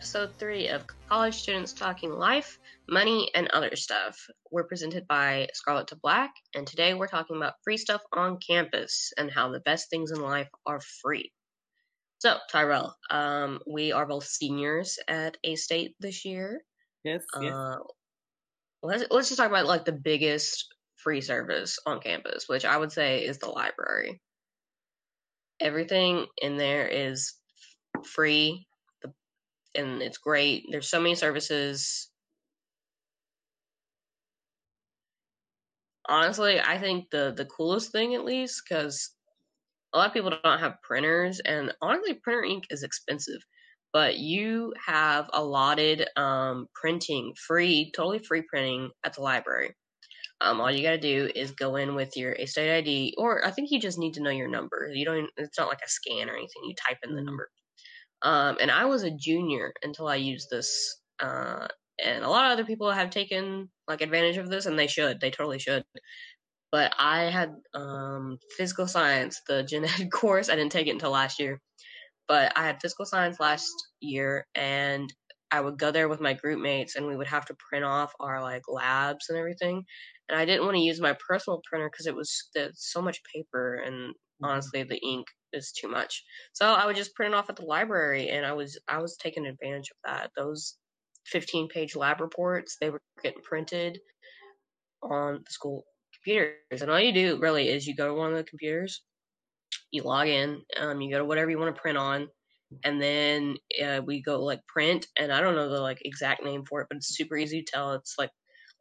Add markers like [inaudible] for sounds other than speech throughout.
episode three of College Students Talking Life, Money, and Other Stuff. We're presented by Scarlet to Black, and today we're talking about free stuff on campus and how the best things in life are free. So, Tyrell, um, we are both seniors at A State this year. Yes. yes. Uh, let's let's just talk about like the biggest free service on campus, which I would say is the library. Everything in there is free and it's great. There's so many services. Honestly, I think the the coolest thing, at least, because a lot of people don't have printers, and honestly, printer ink is expensive. But you have allotted um, printing free, totally free printing at the library. Um, all you got to do is go in with your A state ID, or I think you just need to know your number. You don't. It's not like a scan or anything. You type in the mm-hmm. number. Um, and I was a junior until I used this. Uh, and a lot of other people have taken like advantage of this, and they should. They totally should. But I had um, physical science, the [laughs] gen ed course. I didn't take it until last year. But I had physical science last year, and I would go there with my group mates, and we would have to print off our like labs and everything. And I didn't want to use my personal printer because it was so much paper, and mm-hmm. honestly, the ink is too much. So I would just print it off at the library, and I was I was taking advantage of that. Those 15 page lab reports they were getting printed on the school computers, and all you do really is you go to one of the computers, you log in, um, you go to whatever you want to print on, and then uh, we go like print, and I don't know the like exact name for it, but it's super easy to tell. It's like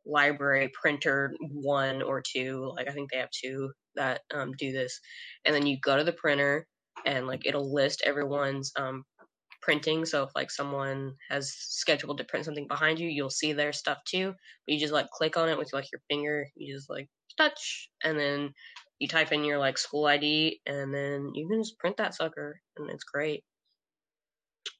library printer one or two. Like I think they have two that um, do this, and then you go to the printer and like it'll list everyone's um, printing. So if like someone has scheduled to print something behind you, you'll see their stuff too. But you just like click on it with like your finger. You just like touch, and then you type in your like school ID, and then you can just print that sucker, and it's great.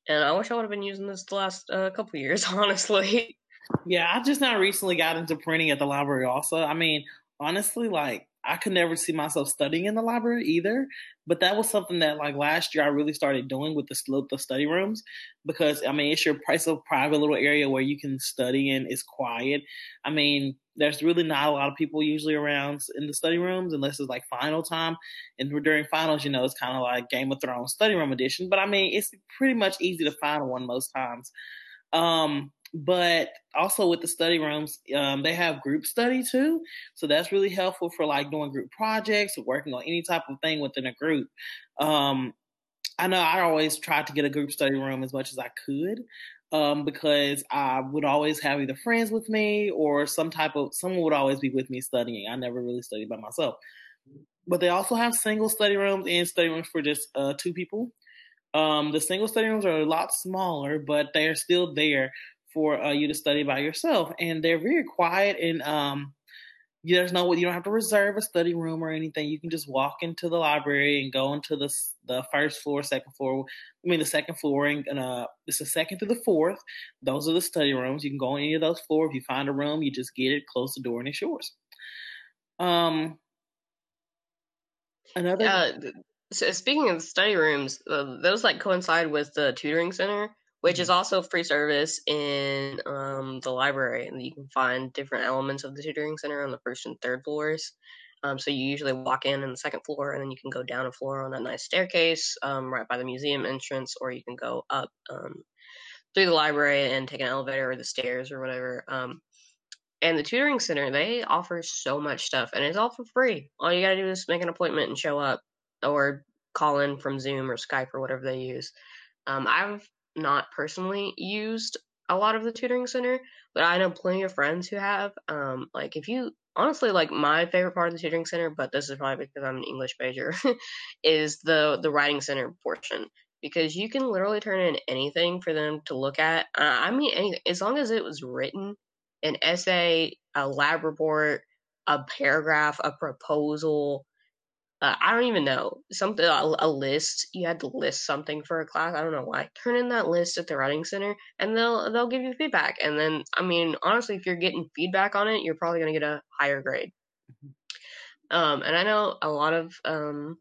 And I wish I would have been using this the last uh, couple years, [laughs] honestly. Yeah, I just now recently got into printing at the library also. I mean, honestly, like I could never see myself studying in the library either. But that was something that like last year I really started doing with the the study rooms because I mean it's your price of private little area where you can study and it's quiet. I mean there's really not a lot of people usually around in the study rooms unless it's like final time. And during finals, you know, it's kind of like Game of Thrones study room edition. But I mean it's pretty much easy to find one most times. Um, but also with the study rooms, um, they have group study too. So that's really helpful for like doing group projects or working on any type of thing within a group. Um, I know I always tried to get a group study room as much as I could. Um, because I would always have either friends with me or some type of someone would always be with me studying. I never really studied by myself. But they also have single study rooms and study rooms for just uh, two people. Um, the single study rooms are a lot smaller, but they are still there for uh, you to study by yourself, and they're very quiet and um, there's no you don't have to reserve a study room or anything. You can just walk into the library and go into the the first floor, second floor. I mean the second floor, and uh, it's the second to the fourth. Those are the study rooms. You can go on any of those floors. If you find a room, you just get it, close the door, and it's yours. Um, another. Uh, so speaking of study rooms, uh, those like coincide with the tutoring center which mm-hmm. is also free service in um, the library. And you can find different elements of the tutoring center on the first and third floors. Um, so you usually walk in on the second floor, and then you can go down a floor on that nice staircase um, right by the museum entrance, or you can go up um, through the library and take an elevator or the stairs or whatever. Um, and the tutoring center, they offer so much stuff, and it's all for free. All you gotta do is make an appointment and show up, or call in from Zoom or Skype or whatever they use. Um, I've not personally used a lot of the tutoring center, but I know plenty of friends who have. Um, like if you honestly like my favorite part of the tutoring center, but this is probably because I'm an English major, [laughs] is the the writing center portion because you can literally turn in anything for them to look at. Uh, I mean, anything as long as it was written, an essay, a lab report, a paragraph, a proposal, uh, I don't even know something a, a, list. You had to list something for a class. I don't know why. Turn in that list at the writing center, and they'll they'll give you feedback. And then, I mean, honestly, if you're getting feedback on it, you're probably gonna get a higher grade. Mm-hmm. Um, and I know a lot of um,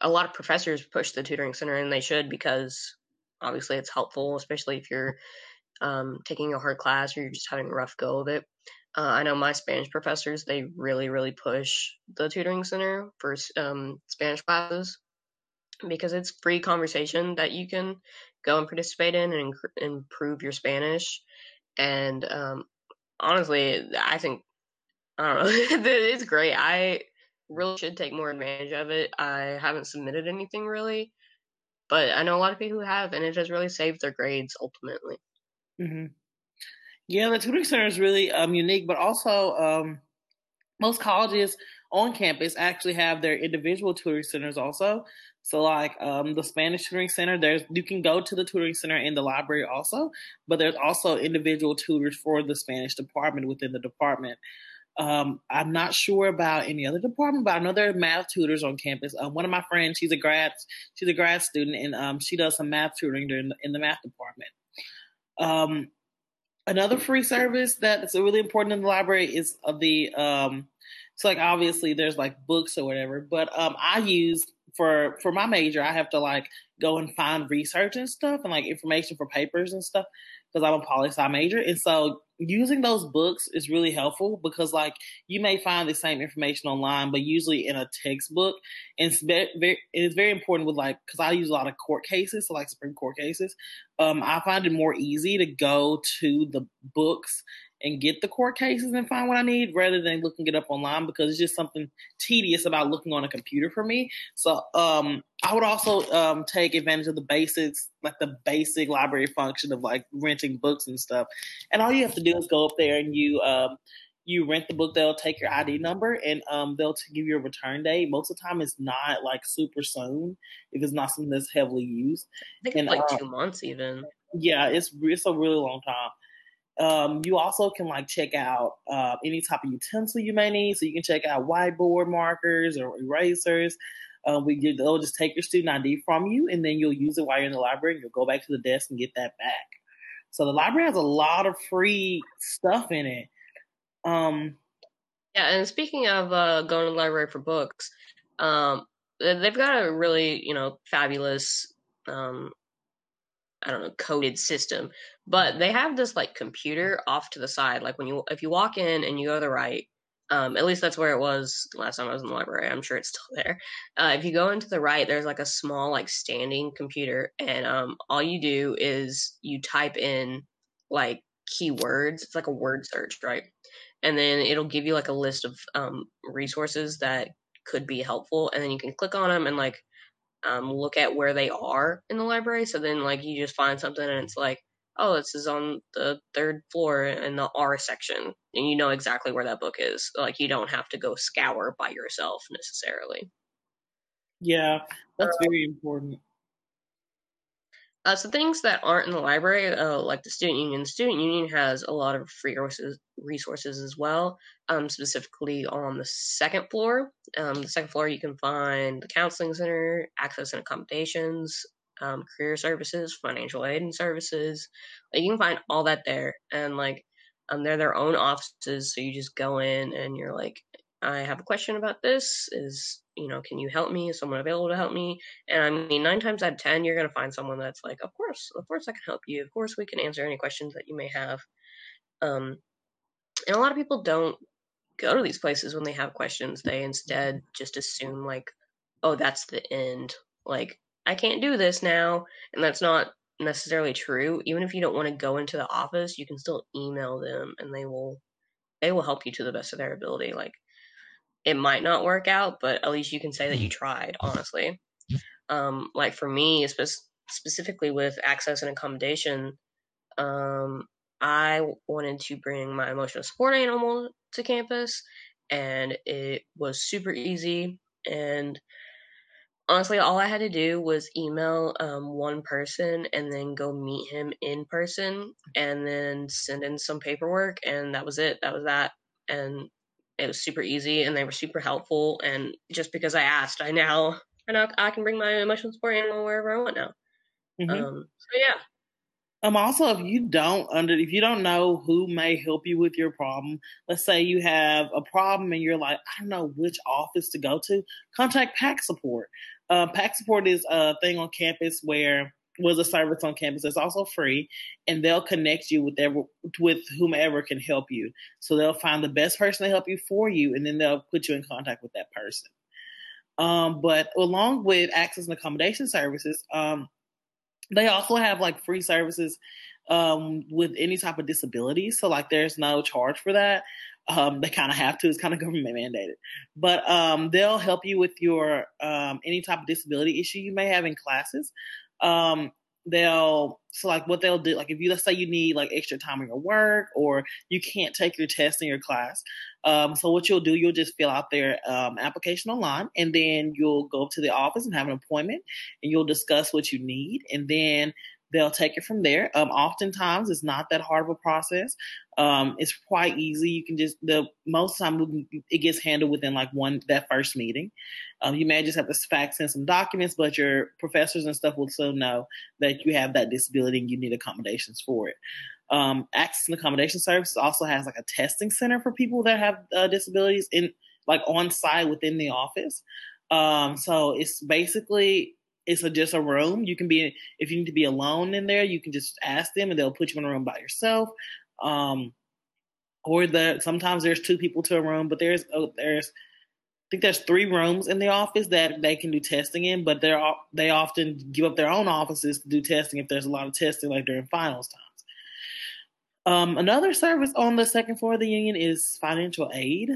a lot of professors push the tutoring center, and they should because obviously it's helpful, especially if you're um, taking a hard class or you're just having a rough go of it. Uh, I know my Spanish professors, they really, really push the tutoring center for um, Spanish classes because it's free conversation that you can go and participate in and inc- improve your Spanish. And um, honestly, I think, I don't know, [laughs] it's great. I really should take more advantage of it. I haven't submitted anything really, but I know a lot of people who have, and it has really saved their grades ultimately. Mm-hmm. Yeah, the tutoring center is really um, unique, but also um, most colleges on campus actually have their individual tutoring centers also. So, like um, the Spanish tutoring center, there's you can go to the tutoring center in the library also, but there's also individual tutors for the Spanish department within the department. Um, I'm not sure about any other department, but I know there are math tutors on campus. Um, one of my friends, she's a grad, she's a grad student, and um, she does some math tutoring during the, in the math department. Another free service that's really important in the library is of the um, so like obviously there's like books or whatever, but um, I use for for my major I have to like go and find research and stuff and like information for papers and stuff because I'm a poli sci major, and so using those books is really helpful because like you may find the same information online but usually in a textbook. And it's very, it's very important with like because i use a lot of court cases so like supreme court cases. Um, i find it more easy to go to the books and get the court cases and find what I need rather than looking it up online because it's just something tedious about looking on a computer for me. So um, I would also um, take advantage of the basics, like the basic library function of like renting books and stuff. And all you have to do is go up there and you um, you rent the book. They'll take your ID number and um, they'll give you a return date. Most of the time, it's not like super soon if it's not something that's heavily used. I think and, like uh, two months even. Yeah, it's it's a really long time. Um, you also can like check out uh, any type of utensil you may need. So you can check out whiteboard markers or erasers. Um, we they'll just take your student ID from you, and then you'll use it while you're in the library. And you'll go back to the desk and get that back. So the library has a lot of free stuff in it. Um, yeah, and speaking of uh, going to the library for books, um, they've got a really you know fabulous um, I don't know coded system but they have this like computer off to the side. Like when you if you walk in and you go to the right, um, at least that's where it was last time I was in the library. I'm sure it's still [laughs] there. Uh, if you go into the right, there's like a small like standing computer, and um, all you do is you type in like keywords. It's like a word search, right? And then it'll give you like a list of um, resources that could be helpful, and then you can click on them and like um, look at where they are in the library. So then like you just find something and it's like oh, this is on the third floor in the R section, and you know exactly where that book is. Like you don't have to go scour by yourself necessarily. Yeah, that's uh, very important. Uh, so things that aren't in the library, uh, like the student union, the student union has a lot of free resources, resources as well. Um, specifically on the second floor. Um, the second floor, you can find the counseling center, access and accommodations, um, career services, financial aid and services. Like you can find all that there, and like um, they're their own offices. So you just go in and you're like, I have a question about this. Is you know, can you help me? Is someone available to help me? And I mean, nine times out of ten, you're gonna find someone that's like, of course, of course, I can help you. Of course, we can answer any questions that you may have. Um, and a lot of people don't go to these places when they have questions. They instead just assume like, oh, that's the end. Like I can't do this now. And that's not necessarily true. Even if you don't want to go into the office, you can still email them and they will they will help you to the best of their ability. Like it might not work out, but at least you can say that you mm. tried, honestly. Um, like for me, spe- specifically with access and accommodation, um, I wanted to bring my emotional support animal to campus, and it was super easy. And honestly, all I had to do was email um, one person and then go meet him in person and then send in some paperwork. And that was it. That was that. And it was super easy and they were super helpful. And just because I asked, I now, I know I can bring my emotional support animal wherever I want now. Mm-hmm. Um, so yeah. Um, also, if you don't under, if you don't know who may help you with your problem, let's say you have a problem and you're like, I don't know which office to go to, contact PAC support. Uh, PAC support is a thing on campus where was a service on campus that's also free, and they'll connect you with ever, with whomever can help you. So they'll find the best person to help you for you, and then they'll put you in contact with that person. Um, but along with access and accommodation services, um, they also have like free services um, with any type of disability. So like there's no charge for that. Um, they kind of have to. It's kind of government mandated, but um, they'll help you with your um, any type of disability issue you may have in classes. Um, they'll so like what they'll do like if you let's say you need like extra time in your work or you can't take your test in your class um, so what you'll do you'll just fill out their um, application online and then you'll go to the office and have an appointment and you'll discuss what you need and then they'll take it from there. Um, oftentimes, it's not that hard of a process. Um, it's quite easy. You can just the most time it gets handled within like one that first meeting. Um, you may just have to fax in some documents, but your professors and stuff will still know that you have that disability and you need accommodations for it. Um, Access and Accommodation Services also has like a testing center for people that have uh, disabilities in like on site within the office. Um, so it's basically it's a, just a room. You can be if you need to be alone in there, you can just ask them, and they'll put you in a room by yourself. Um, or the sometimes there's two people to a room, but there's oh, there's I think there's three rooms in the office that they can do testing in, but they're they often give up their own offices to do testing if there's a lot of testing, like during finals times. Um, another service on the second floor of the union is financial aid.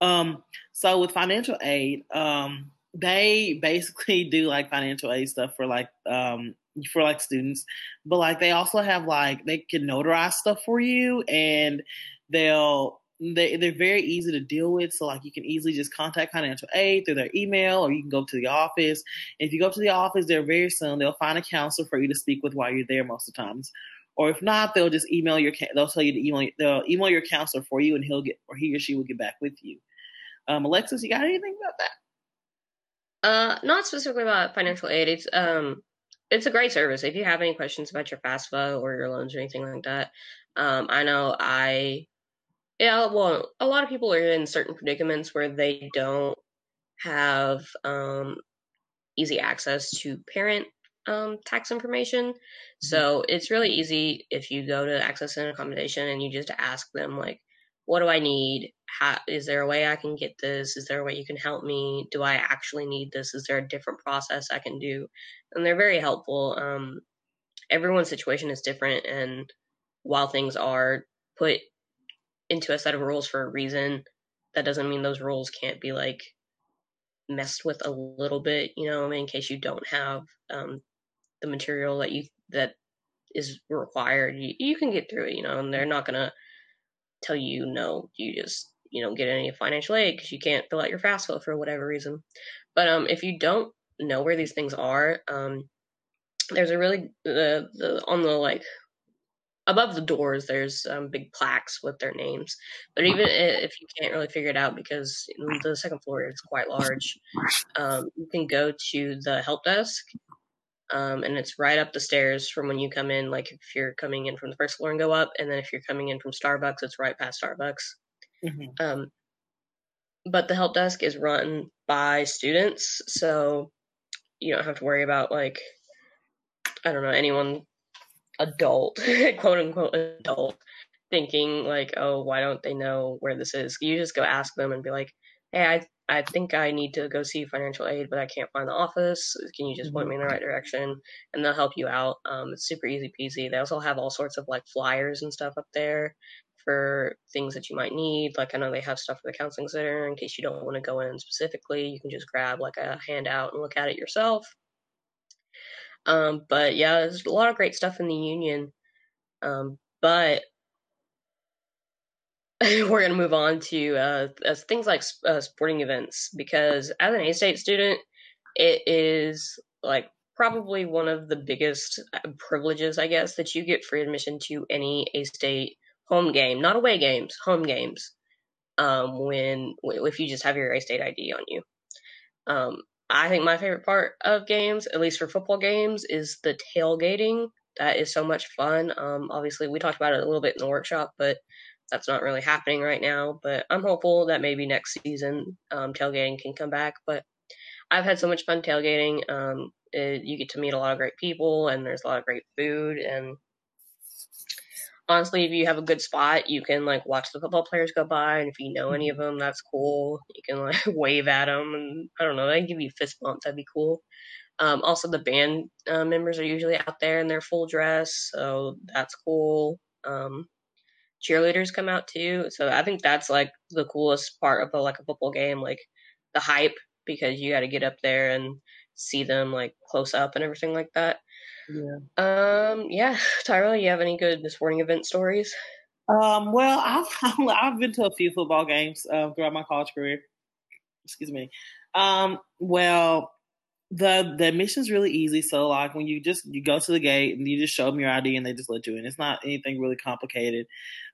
Um, so with financial aid, um, they basically [laughs] do like financial aid stuff for like um for like students, but like they also have like they can notarize stuff for you and they'll they they're very easy to deal with. So like you can easily just contact financial aid through their email or you can go to the office. If you go to the office, they're very soon they'll find a counselor for you to speak with while you're there most of the times. Or if not, they'll just email your they'll tell you to email they'll email your counselor for you and he'll get or he or she will get back with you. Um, Alexis, you got anything about that? Uh, not specifically about financial aid. It's um, it's a great service. If you have any questions about your FAFSA or your loans or anything like that, um, I know I, yeah, well, a lot of people are in certain predicaments where they don't have um easy access to parent um tax information. Mm-hmm. So it's really easy if you go to access and accommodation and you just ask them like, what do I need? How, is there a way I can get this? Is there a way you can help me? Do I actually need this? Is there a different process I can do? And they're very helpful. Um, everyone's situation is different, and while things are put into a set of rules for a reason, that doesn't mean those rules can't be like messed with a little bit. You know, I mean, in case you don't have um, the material that you that is required, you, you can get through it. You know, and they're not gonna tell you no, you just you don't get any financial aid because you can't fill out your FAFSA for whatever reason. But um, if you don't know where these things are, um, there's a really the the on the like above the doors there's um, big plaques with their names but even if you can't really figure it out because the second floor is quite large um, you can go to the help desk um, and it's right up the stairs from when you come in. Like if you're coming in from the first floor and go up, and then if you're coming in from Starbucks, it's right past Starbucks. Mm-hmm. Um, but the help desk is run by students, so you don't have to worry about like I don't know anyone adult, [laughs] quote unquote adult, thinking like, oh, why don't they know where this is? You just go ask them and be like, hey, I I think I need to go see financial aid, but I can't find the office. Can you just point me in the right direction? And they'll help you out. Um, it's super easy peasy. They also have all sorts of like flyers and stuff up there for things that you might need. Like I know they have stuff for the counseling center in case you don't want to go in specifically. You can just grab like a handout and look at it yourself. Um, but yeah, there's a lot of great stuff in the union. Um, but [laughs] we're going to move on to uh, things like uh, sporting events because as an A State student, it is like probably one of the biggest uh, privileges, I guess, that you get free admission to any A State home game, not away games, home games. Um, when if you just have your A State ID on you. Um, I think my favorite part of games, at least for football games, is the tailgating. That is so much fun. Um, obviously, we talked about it a little bit in the workshop, but that's not really happening right now. But I'm hopeful that maybe next season um, tailgating can come back. But I've had so much fun tailgating. Um, It, you get to meet a lot of great people, and there's a lot of great food. And honestly, if you have a good spot, you can like watch the football players go by, and if you know any of them, that's cool. You can like [laughs] wave at them, and I don't know, they give you fist bumps. That'd be cool. Um, also, the band uh, members are usually out there in their full dress, so that's cool. Um, cheerleaders come out too, so I think that's like the coolest part of a, like a football game, like the hype because you got to get up there and see them like close up and everything like that. Yeah. Um. Yeah, [laughs] Tyrell, you have any good sporting event stories? Um. Well, I've [laughs] I've been to a few football games uh, throughout my college career. Excuse me. Um. Well, the the admission's really easy. So like when you just you go to the gate and you just show them your ID and they just let you in. It's not anything really complicated.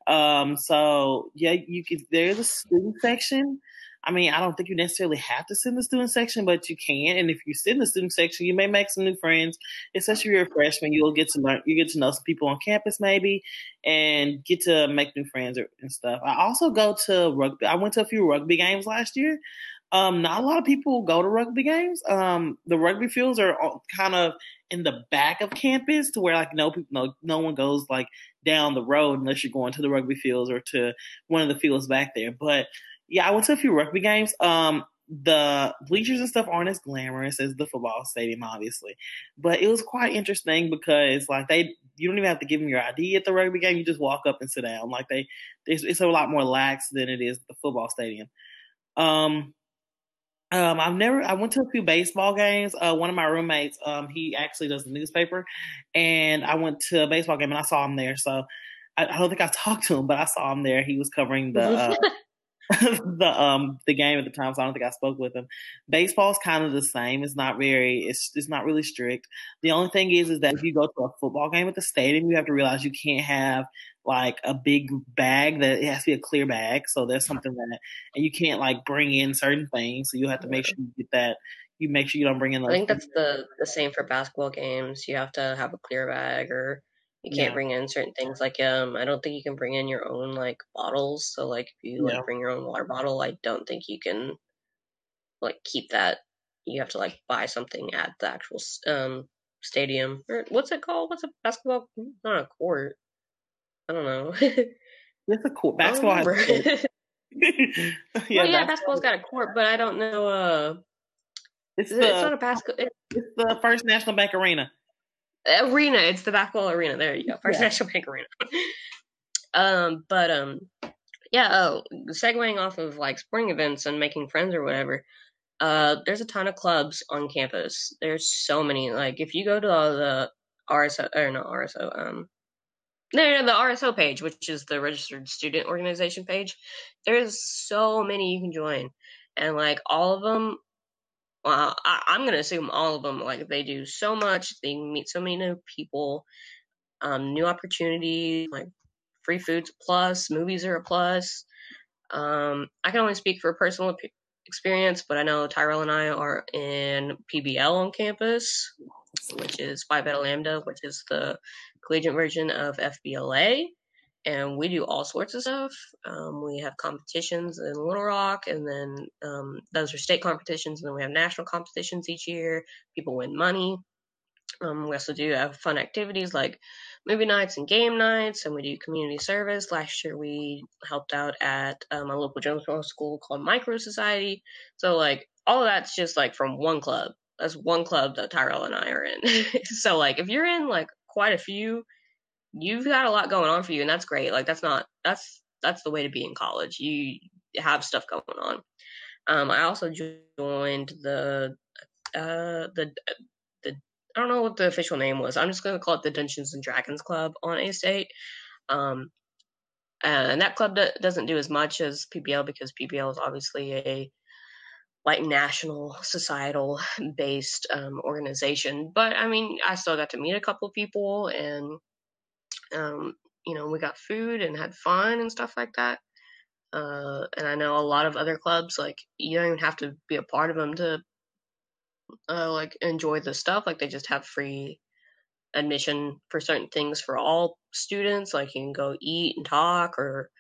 Um, so yeah, you can. There's a student section. I mean, I don't think you necessarily have to sit in the student section, but you can. And if you sit in the student section, you may make some new friends. Especially if you're a freshman, you'll get to learn. You get to know some people on campus, maybe, and get to make new friends or, and stuff. I also go to rugby. I went to a few rugby games last year. Um, not a lot of people go to rugby games. Um, the rugby fields are kind of in the back of campus to where like no people, no, no one goes like down the road unless you're going to the rugby fields or to one of the fields back there. But yeah, I went to a few rugby games. Um, the bleachers and stuff aren't as glamorous as the football stadium, obviously, but it was quite interesting because like they, you don't even have to give them your ID at the rugby game. You just walk up and sit down. Like they, it's a lot more lax than it is the football stadium. Um, um, I've never. I went to a few baseball games. Uh, one of my roommates, um, he actually does the newspaper, and I went to a baseball game and I saw him there. So I, I don't think I [laughs] talked to him, but I saw him there. He was covering the uh, [laughs] [laughs] the um the game at the time, so I don't think I spoke with him. Baseball's kind of the same. It's not very. It's it's not really strict. The only thing is, is that if you go to a football game at the stadium, you have to realize you can't have like a big bag that it has to be a clear bag. So there's something that, and you can't like bring in certain things. So you have to make sure you get that. You make sure you don't bring in. I think that's the the same for basketball games. You have to have a clear bag, or you can't yeah. bring in certain things. Like um, I don't think you can bring in your own like bottles. So like if you like bring your own water bottle, I don't think you can like keep that. You have to like buy something at the actual um stadium or what's it called? What's a basketball? Not a court. I don't know. [laughs] it's a court. Basketball has court. [laughs] [laughs] yeah, well, yeah, basketball's got a court, but I don't know. Uh, it's, the, it's not a basketball. It, it's the First National Bank Arena. Arena. It's the back wall arena. There you go. First yeah. National Bank Arena. um, but um, yeah. Oh, segueing off of like sporting events and making friends or whatever. Uh, there's a ton of clubs on campus. There's so many. Like if you go to all the RSO or not RSO, um, no, no, the RSO page, which is the registered student organization page, there's so many you can join, and like all of them. Well, I, I'm gonna assume all of them. Like they do so much, they meet so many new people, um, new opportunities, like free foods plus, movies are a plus. Um, I can only speak for personal experience, but I know Tyrell and I are in PBL on campus, which is Phi Beta Lambda, which is the collegiate version of FBLA, and we do all sorts of stuff. Um, we have competitions in Little Rock, and then um, those are state competitions, and then we have national competitions each year. People win money. Um, we also do have fun activities like movie nights and game nights, and we do community service. Last year, we helped out at um, a local Jonesboro school called Micro Society. So, like, all of that's just like from one club. That's one club that Tyrell and I are in. [laughs] so, like, if you're in like quite a few, you've got a lot going on for you, and that's great. Like that's not that's that's the way to be in college. You have stuff going on. Um, I also joined the uh the the I don't know what the official name was. I'm just gonna call it the Dungeons and Dragons Club on A State. Um, and that club doesn't do as much as PBL because PBL is obviously a like national societal based um, organization. But I mean, I still got to meet a couple of people, and um, you know, we got food and had fun and stuff like that. Uh, and I know a lot of other clubs, like you don't even have to be a part of them to uh, like enjoy the stuff. Like they just have free admission for certain things for all students. Like you can go eat and talk or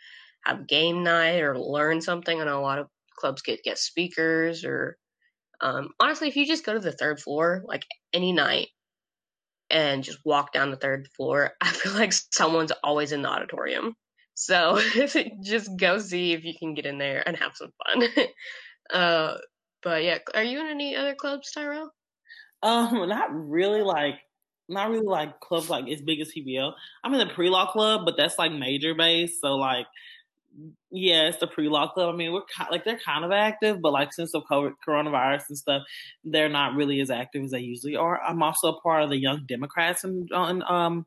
have game night or learn something. I know a lot of clubs get guest speakers or Um, honestly, if you just go to the third floor, like any night, and just walk down the third floor, [laughs] I feel like someone's always in the auditorium. So [laughs] just go see if you can get in there and have some fun. [laughs] uh, but yeah, are you in any other clubs, Tyrell? Um, not really like not really like clubs like as big as PBL. I'm in the pre law club, but that's like major base. So like, yeah, it's the pre law club. I mean, we're kind, like they're kind of active, but like since the COVID, coronavirus and stuff, they're not really as active as they usually are. I'm also a part of the Young Democrats and on um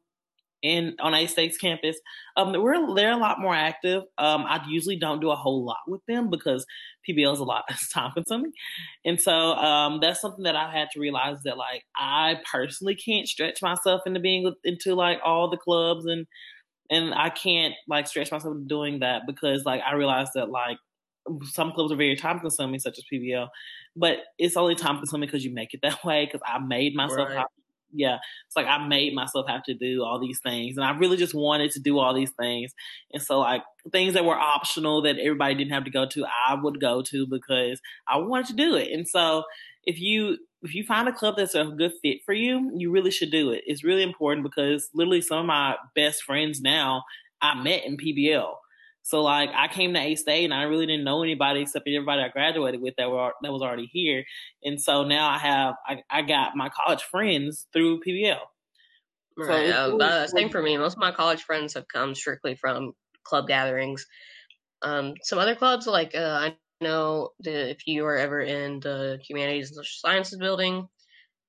in on A State's campus. Um, we're they're a lot more active. Um, I usually don't do a whole lot with them because PBL is a lot [laughs] less time consuming, and so um, that's something that I had to realize that like I personally can't stretch myself into being into like all the clubs and and I can't like stretch myself doing that because like I realized that like some clubs are very time consuming, such as PBL, but it's only time consuming because you make it [laughs] that way. Because I made myself right yeah, it's like I made myself have to do all these things, and I really just wanted to do all these things, and so like things that were optional that everybody didn't have to go to, I would go to because I wanted to do it. And so if you if you find a club that's a good fit for you, you really should do it. It's really important because literally some of my best friends now I met in PBL. So like I came to A State and I really didn't know anybody except everybody I graduated with that were that was already here. And so now I have I, I got my college friends through PBL. Right. So uh, uh, same for me. Most of my college friends have come strictly from club gatherings. Um, some other clubs like uh, I know that if you are ever in the humanities and social sciences building,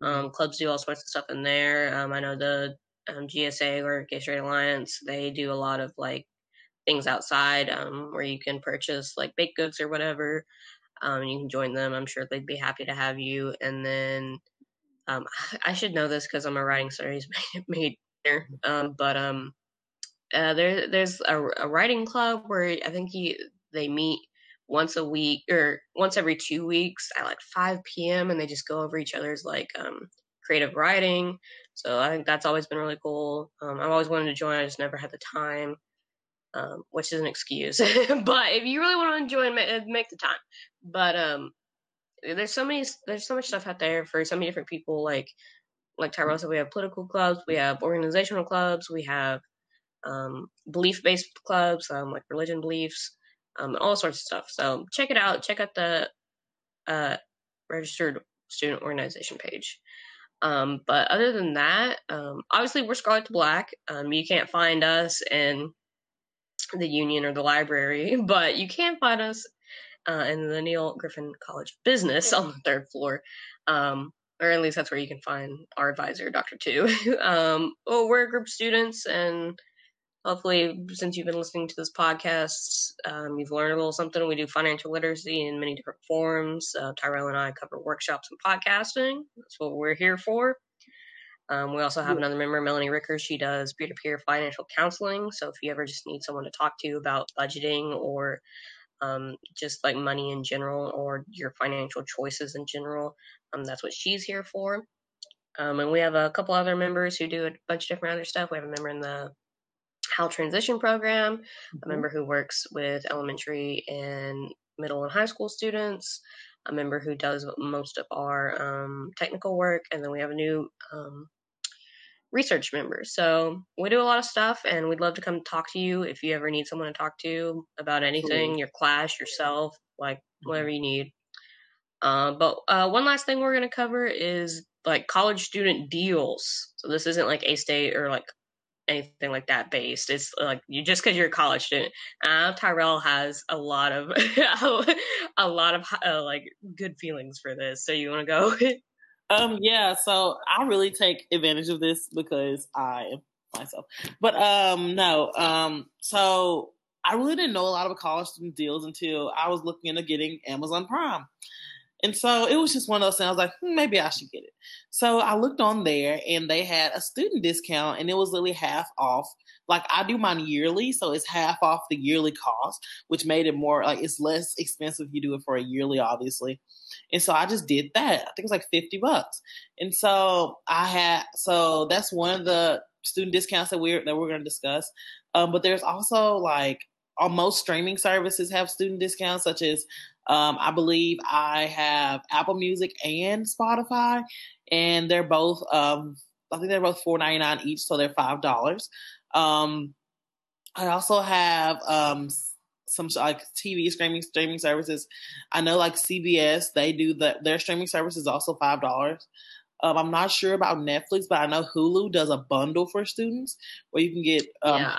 um, clubs do all sorts of stuff in there. Um, I know the um, GSA or Gay Straight Alliance, they do a lot of like things outside um, where you can purchase like baked goods or whatever. Um, you can join them. I'm sure they'd be happy to have you. And then um, [sighs] I should know this because I'm a writing studies [laughs] major. But um, uh, there there's a, a, writing club where I think he they meet once a week or once every two weeks at like 5 p.m. and they just go over each other's like um, creative writing. So I think that's always been really cool. Um, I've always wanted to join. I just never had the time um, which is an excuse. [laughs] but if you really want to join, make the time. But um, there's so many, there's so much stuff out there for so many different people. Like like Tyrell said, we have political clubs, we have organizational clubs, we have um, belief based clubs, um, like religion beliefs, um, all sorts of stuff. So check it out. Check out the uh, registered student organization page. Um, but other than that, um, obviously we're Scarlet to Black. Um, you can't find us in the Union or the library, [laughs] but you can find us uh, in the Neil Griffin College Business on the third floor. Um, or at least that's where you can find our advisor, Dr. Two. [laughs] um, well, we're a group of students, and hopefully, since you've been listening to this podcast, um, you've learned a little something. We do financial literacy in many different forms. Uh, Tyrell and I cover workshops and podcasting. That's what we're here for. Um, we also have another member, Melanie Ricker. She does peer to peer financial counseling. So if you ever just need someone to talk to about budgeting or um, just like money in general or your financial choices in general, um, that's what she's here for. Um, and we have a couple other members who do a bunch of different other stuff. We have a member in the HAL Transition Program, mm-hmm. a member who works with elementary and middle and high school students, a member who does most of our um, technical work, and then we have a new um, research member. So we do a lot of stuff, and we'd love to come talk to you if you ever need someone to talk to about anything, your class, yourself, like mm-hmm. whatever you need. Uh, but uh, one last thing we're going to cover is like college student deals. So this isn't like A State or like anything like that based. It's like you just because you're a college student. Uh, Tyrell has a lot of [laughs] a lot of uh, like good feelings for this. So you want to go? [laughs] um. Yeah. So I really take advantage of this because I am myself. But um. No. Um. So I really didn't know a lot of college student deals until I was looking into getting Amazon Prime. And so it was just one of those things. I was like, hmm, maybe I should get it. So I looked on there and they had a student discount and it was literally half off. Like I do mine yearly, so it's half off the yearly cost, which made it more like it's less expensive if you do it for a yearly, obviously. And so I just did that. I think it was like 50 bucks. And so I had, so that's one of the student discounts that we're, that we're going to discuss. Um, but there's also like, most streaming services have student discounts, such as Um, I believe I have Apple Music and Spotify, and they're both. Um, I think they're both four ninety nine each, so they're five dollars. Um, I also have um, some like TV streaming streaming services. I know like CBS, they do the their streaming service is also five dollars. Um, I'm not sure about Netflix, but I know Hulu does a bundle for students where you can get. Um, yeah,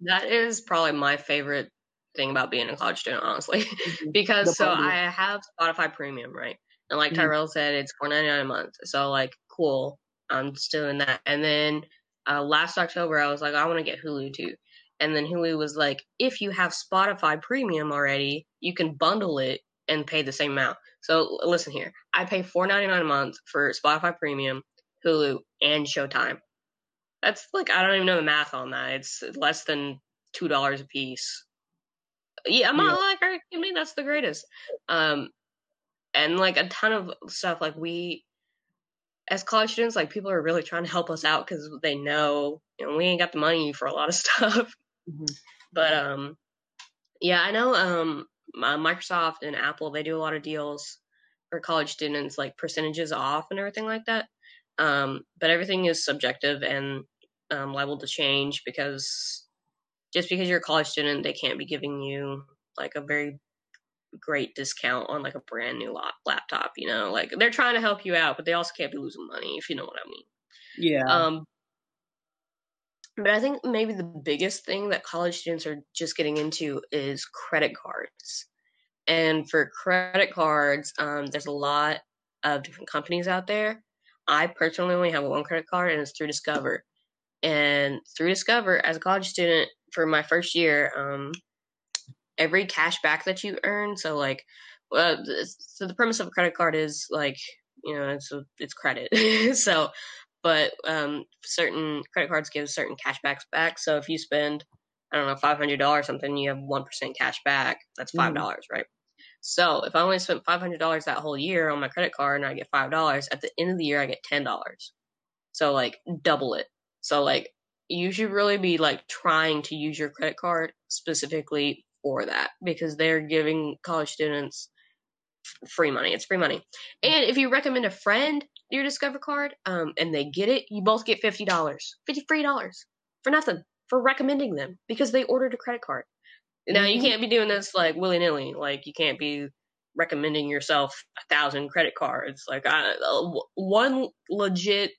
that is probably my favorite thing about being a college student, honestly, mm-hmm. [laughs] because so I have Spotify Premium, right? And like mm-hmm. Tyrell said, it's four ninety nine a month. So like, cool. I'm still in that. And then uh, last October, I was like, I want to get Hulu too. And then Hulu was like, if you have Spotify Premium already, you can bundle it and pay the same amount. So listen here, I pay four ninety nine a month for Spotify Premium, Hulu, and Showtime. That's like I don't even know the math on that. It's less than two dollars a piece. Yeah, I'm not yeah. like I mean that's the greatest. Um, and like a ton of stuff like we as college students, like people are really trying to help us out because they know you know we ain't got the money for a lot of [laughs] stuff. Mm-hmm. But um, yeah, I know um, Microsoft and Apple they do a lot of deals for college students, like percentages off and everything like that. Um, but everything is subjective and um, liable to change because just because you're a college student, they can't be giving you like a very great discount on like a brand new laptop. You know, like they're trying to help you out, but they also can't be losing money if you know what I mean. Yeah. Um, but I think maybe the biggest thing that college students are just getting into is credit cards. And for credit cards, um, there's a lot of different companies out there. I personally only have one credit card, and it's through Discover. And through Discover, as a college student, for my first year, um, every cash back that you earn, so like, uh, so the premise of a credit card is like, you know, it's it's credit. [laughs] so but um, certain credit cards give certain cashbacks back. So if you spend, I don't know, five hundred dollars something, you have one percent cash back. That's five mm. dollars, mm. right? So if I only spent five hundred dollars that whole year on my credit card and I get five dollars, at the end of the year I get ten dollars. So like double it. So like you should really be like trying to use your credit card specifically for that because they're giving college students free money. It's free money. And if you recommend a friend your Discover card, um, and they get it, you both get fifty dollars, $53 for nothing for recommending them because they ordered a credit card. Now you mm-hmm. can't be doing this like willy nilly. Like you can't be recommending yourself a thousand credit cards. Like I, uh, one legit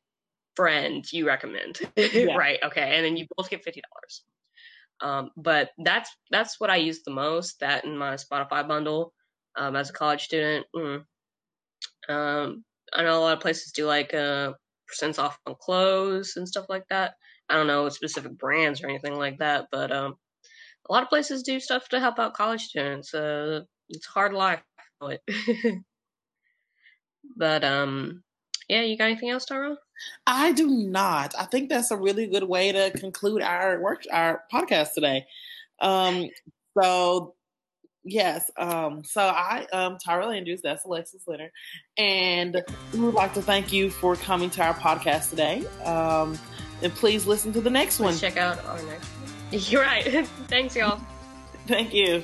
friend you recommend, [laughs] yeah. right? Okay, and then you both get fifty dollars. Um, but that's that's what I use the most. That in my Spotify bundle um, as a college student. Mm. Um, I know a lot of places do like uh, percents off on clothes and stuff like that. I don't know specific brands or anything like that, but um, a lot of places do stuff to help out college students. Uh, it's hard life, but [laughs] but um, yeah. You got anything else, Tara? I do not. I think that's a really good way to conclude our work, our podcast today. Um, so Yes. Um, so I, um, Tyrell Andrews, that's Alexis Leonard, and we would like to thank you for coming to our podcast today. Um, and please listen to the next please one. Check out our next one. [laughs] You're right. [laughs] Thanks, y'all. Thank you.